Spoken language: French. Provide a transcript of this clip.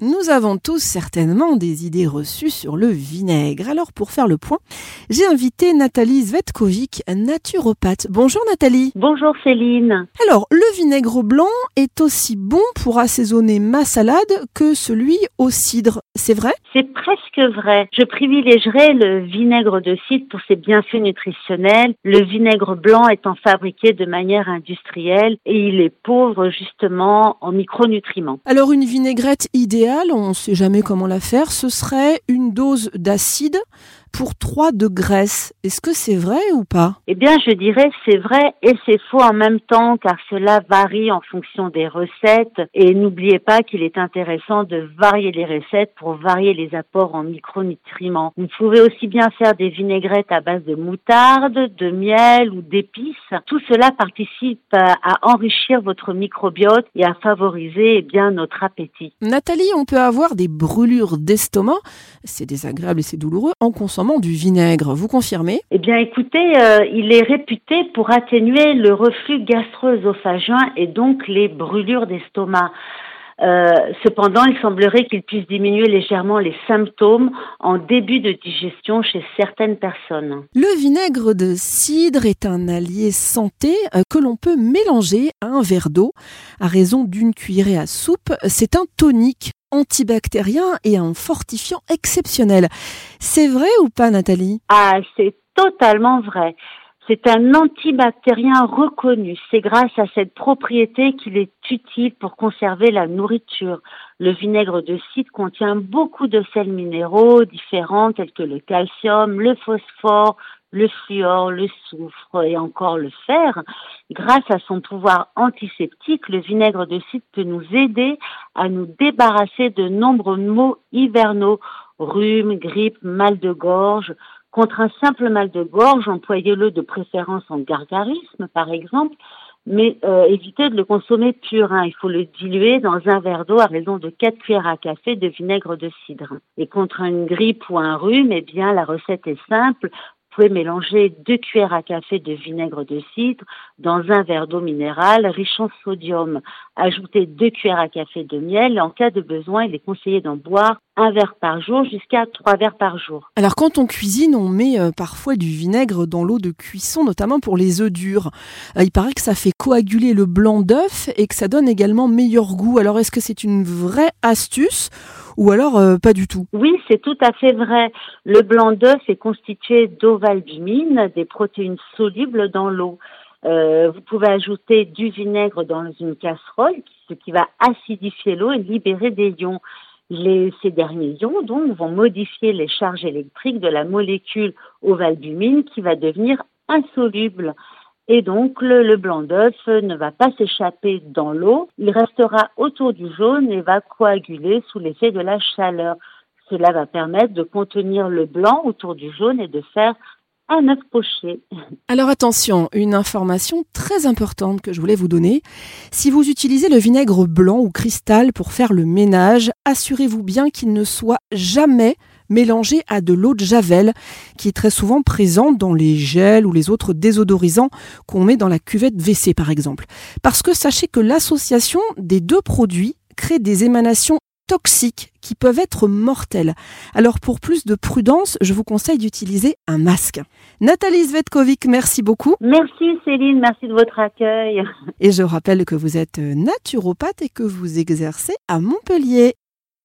Nous avons tous certainement des idées reçues sur le vinaigre. Alors pour faire le point, j'ai invité Nathalie Zvetkovic, naturopathe. Bonjour Nathalie. Bonjour Céline. Alors le vinaigre blanc est aussi bon pour assaisonner ma salade que celui au cidre. C'est vrai? C'est presque vrai. Je privilégierais le vinaigre de cidre pour ses bienfaits nutritionnels. Le vinaigre blanc étant fabriqué de manière industrielle et il est pauvre justement en micronutriments. Alors une vinaigrette idéale on ne sait jamais comment la faire, ce serait une dose d'acide pour 3 de graisse. Est-ce que c'est vrai ou pas? Eh bien, je dirais c'est vrai et c'est faux en même temps car cela varie en fonction des recettes et n'oubliez pas qu'il est intéressant de varier les recettes pour varier les apports en micronutriments. Vous pouvez aussi bien faire des vinaigrettes à base de moutarde, de miel ou d'épices. Tout cela participe à enrichir votre microbiote et à favoriser eh bien notre appétit. Nathalie, on peut avoir des brûlures d'estomac, c'est désagréable et c'est douloureux en consommant du vinaigre. Vous confirmez? Eh bien, écoutez, euh, il est réputé pour atténuer le reflux gastro-œsophagien et donc les brûlures d'estomac. Euh, cependant, il semblerait qu'il puisse diminuer légèrement les symptômes en début de digestion chez certaines personnes. Le vinaigre de cidre est un allié santé euh, que l'on peut mélanger à un verre d'eau à raison d'une cuillerée à soupe. C'est un tonique antibactérien et un fortifiant exceptionnel. C'est vrai ou pas, Nathalie? Ah, c'est totalement vrai. C'est un antibactérien reconnu. C'est grâce à cette propriété qu'il est utile pour conserver la nourriture. Le vinaigre de cidre contient beaucoup de sels minéraux différents tels que le calcium, le phosphore, le fluor, le soufre et encore le fer. Grâce à son pouvoir antiseptique, le vinaigre de cidre peut nous aider à nous débarrasser de nombreux maux hivernaux, rhume, grippe, mal de gorge. Contre un simple mal de gorge, employez-le de préférence en gargarisme, par exemple, mais euh, évitez de le consommer pur. Hein. Il faut le diluer dans un verre d'eau à raison de 4 cuillères à café de vinaigre de cidre. Et contre une grippe ou un rhume, eh bien, la recette est simple mélanger deux cuillères à café de vinaigre de cidre dans un verre d'eau minérale riche en sodium. Ajoutez deux cuillères à café de miel. En cas de besoin, il est conseillé d'en boire un verre par jour jusqu'à trois verres par jour. Alors quand on cuisine, on met euh, parfois du vinaigre dans l'eau de cuisson, notamment pour les œufs durs. Euh, il paraît que ça fait coaguler le blanc d'œuf et que ça donne également meilleur goût. Alors est-ce que c'est une vraie astuce ou alors euh, pas du tout Oui, c'est tout à fait vrai. Le blanc d'œuf est constitué d'ovalbumine, des protéines solubles dans l'eau. Euh, vous pouvez ajouter du vinaigre dans une casserole, ce qui va acidifier l'eau et libérer des ions. Les, ces derniers ions donc vont modifier les charges électriques de la molécule ovalbumine qui va devenir insoluble. Et donc, le, blanc d'œuf ne va pas s'échapper dans l'eau, il restera autour du jaune et va coaguler sous l'effet de la chaleur. Cela va permettre de contenir le blanc autour du jaune et de faire un œuf poché. Alors attention, une information très importante que je voulais vous donner. Si vous utilisez le vinaigre blanc ou cristal pour faire le ménage, assurez-vous bien qu'il ne soit jamais mélangé à de l'eau de javel, qui est très souvent présente dans les gels ou les autres désodorisants qu'on met dans la cuvette WC par exemple. Parce que sachez que l'association des deux produits crée des émanations toxiques qui peuvent être mortelles. Alors pour plus de prudence, je vous conseille d'utiliser un masque. Nathalie Zvetkovic, merci beaucoup. Merci Céline, merci de votre accueil. Et je rappelle que vous êtes naturopathe et que vous exercez à Montpellier.